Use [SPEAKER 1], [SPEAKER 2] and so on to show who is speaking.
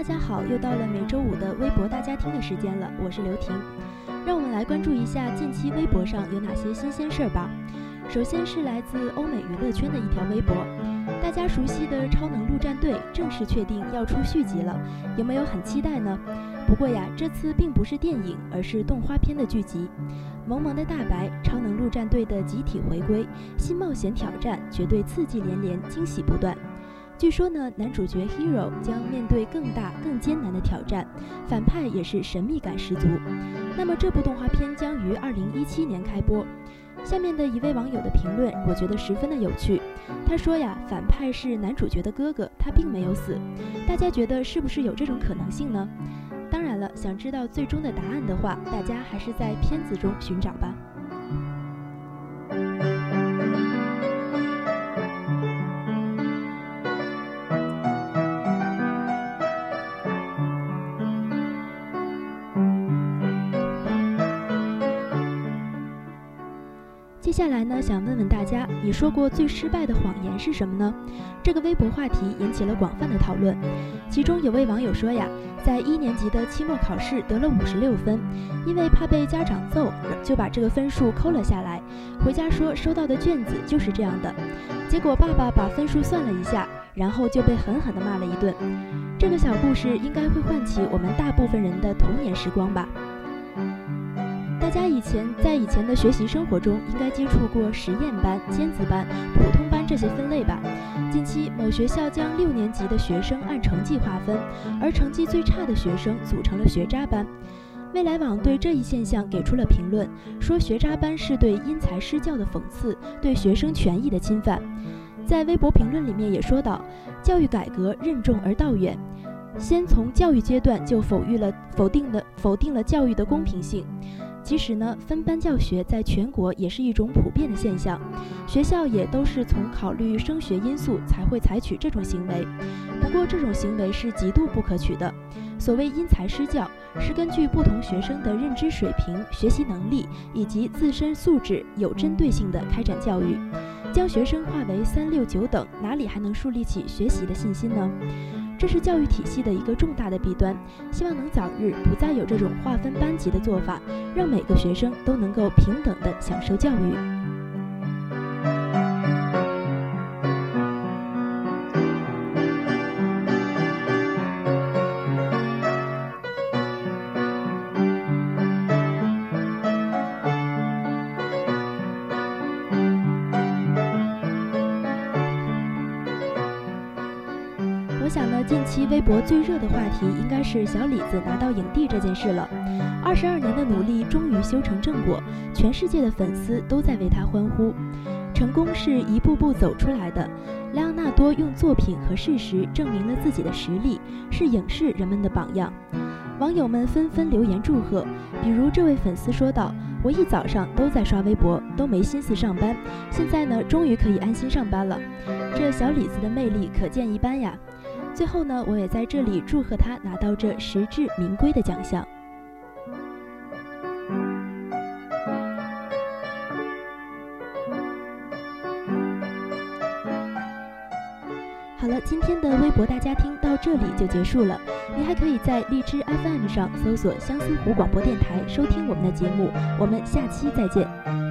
[SPEAKER 1] 大家好，又到了每周五的微博大家庭的时间了，我是刘婷，让我们来关注一下近期微博上有哪些新鲜事儿吧。首先是来自欧美娱乐圈的一条微博，大家熟悉的《超能陆战队》正式确定要出续集了，有没有很期待呢？不过呀，这次并不是电影，而是动画片的剧集。萌萌的大白，超能陆战队的集体回归，新冒险挑战，绝对刺激连连，惊喜不断。据说呢，男主角 Hero 将面对更大、更艰难的挑战，反派也是神秘感十足。那么这部动画片将于二零一七年开播。下面的一位网友的评论，我觉得十分的有趣。他说呀，反派是男主角的哥哥，他并没有死。大家觉得是不是有这种可能性呢？当然了，想知道最终的答案的话，大家还是在片子中寻找吧。接下来呢，想问问大家，你说过最失败的谎言是什么呢？这个微博话题引起了广泛的讨论。其中有位网友说呀，在一年级的期末考试得了五十六分，因为怕被家长揍，就把这个分数抠了下来，回家说收到的卷子就是这样的。结果爸爸把分数算了一下，然后就被狠狠地骂了一顿。这个小故事应该会唤起我们大部分人的童年时光吧。大家以前在以前的学习生活中，应该接触过实验班、尖子班、普通班这些分类吧？近期某学校将六年级的学生按成绩划分，而成绩最差的学生组成了学渣班。未来网对这一现象给出了评论，说学渣班是对因材施教的讽刺，对学生权益的侵犯。在微博评论里面也说到，教育改革任重而道远，先从教育阶段就否定了否定了否定了教育的公平性。其实呢，分班教学在全国也是一种普遍的现象，学校也都是从考虑升学因素才会采取这种行为。不过这种行为是极度不可取的。所谓因材施教，是根据不同学生的认知水平、学习能力以及自身素质，有针对性的开展教育。将学生划为三六九等，哪里还能树立起学习的信心呢？这是教育体系的一个重大的弊端，希望能早日不再有这种划分班级的做法，让每个学生都能够平等的享受教育。想呢，近期微博最热的话题应该是小李子拿到影帝这件事了。二十二年的努力终于修成正果，全世界的粉丝都在为他欢呼。成功是一步步走出来的，莱昂纳多用作品和事实证明了自己的实力，是影视人们的榜样。网友们纷纷留言祝贺，比如这位粉丝说道：“我一早上都在刷微博，都没心思上班，现在呢，终于可以安心上班了。”这小李子的魅力可见一斑呀！最后呢，我也在这里祝贺他拿到这实至名归的奖项。好了，今天的微博大家听到这里就结束了。你还可以在荔枝 FM 上搜索相思湖广播电台收听我们的节目。我们下期再见。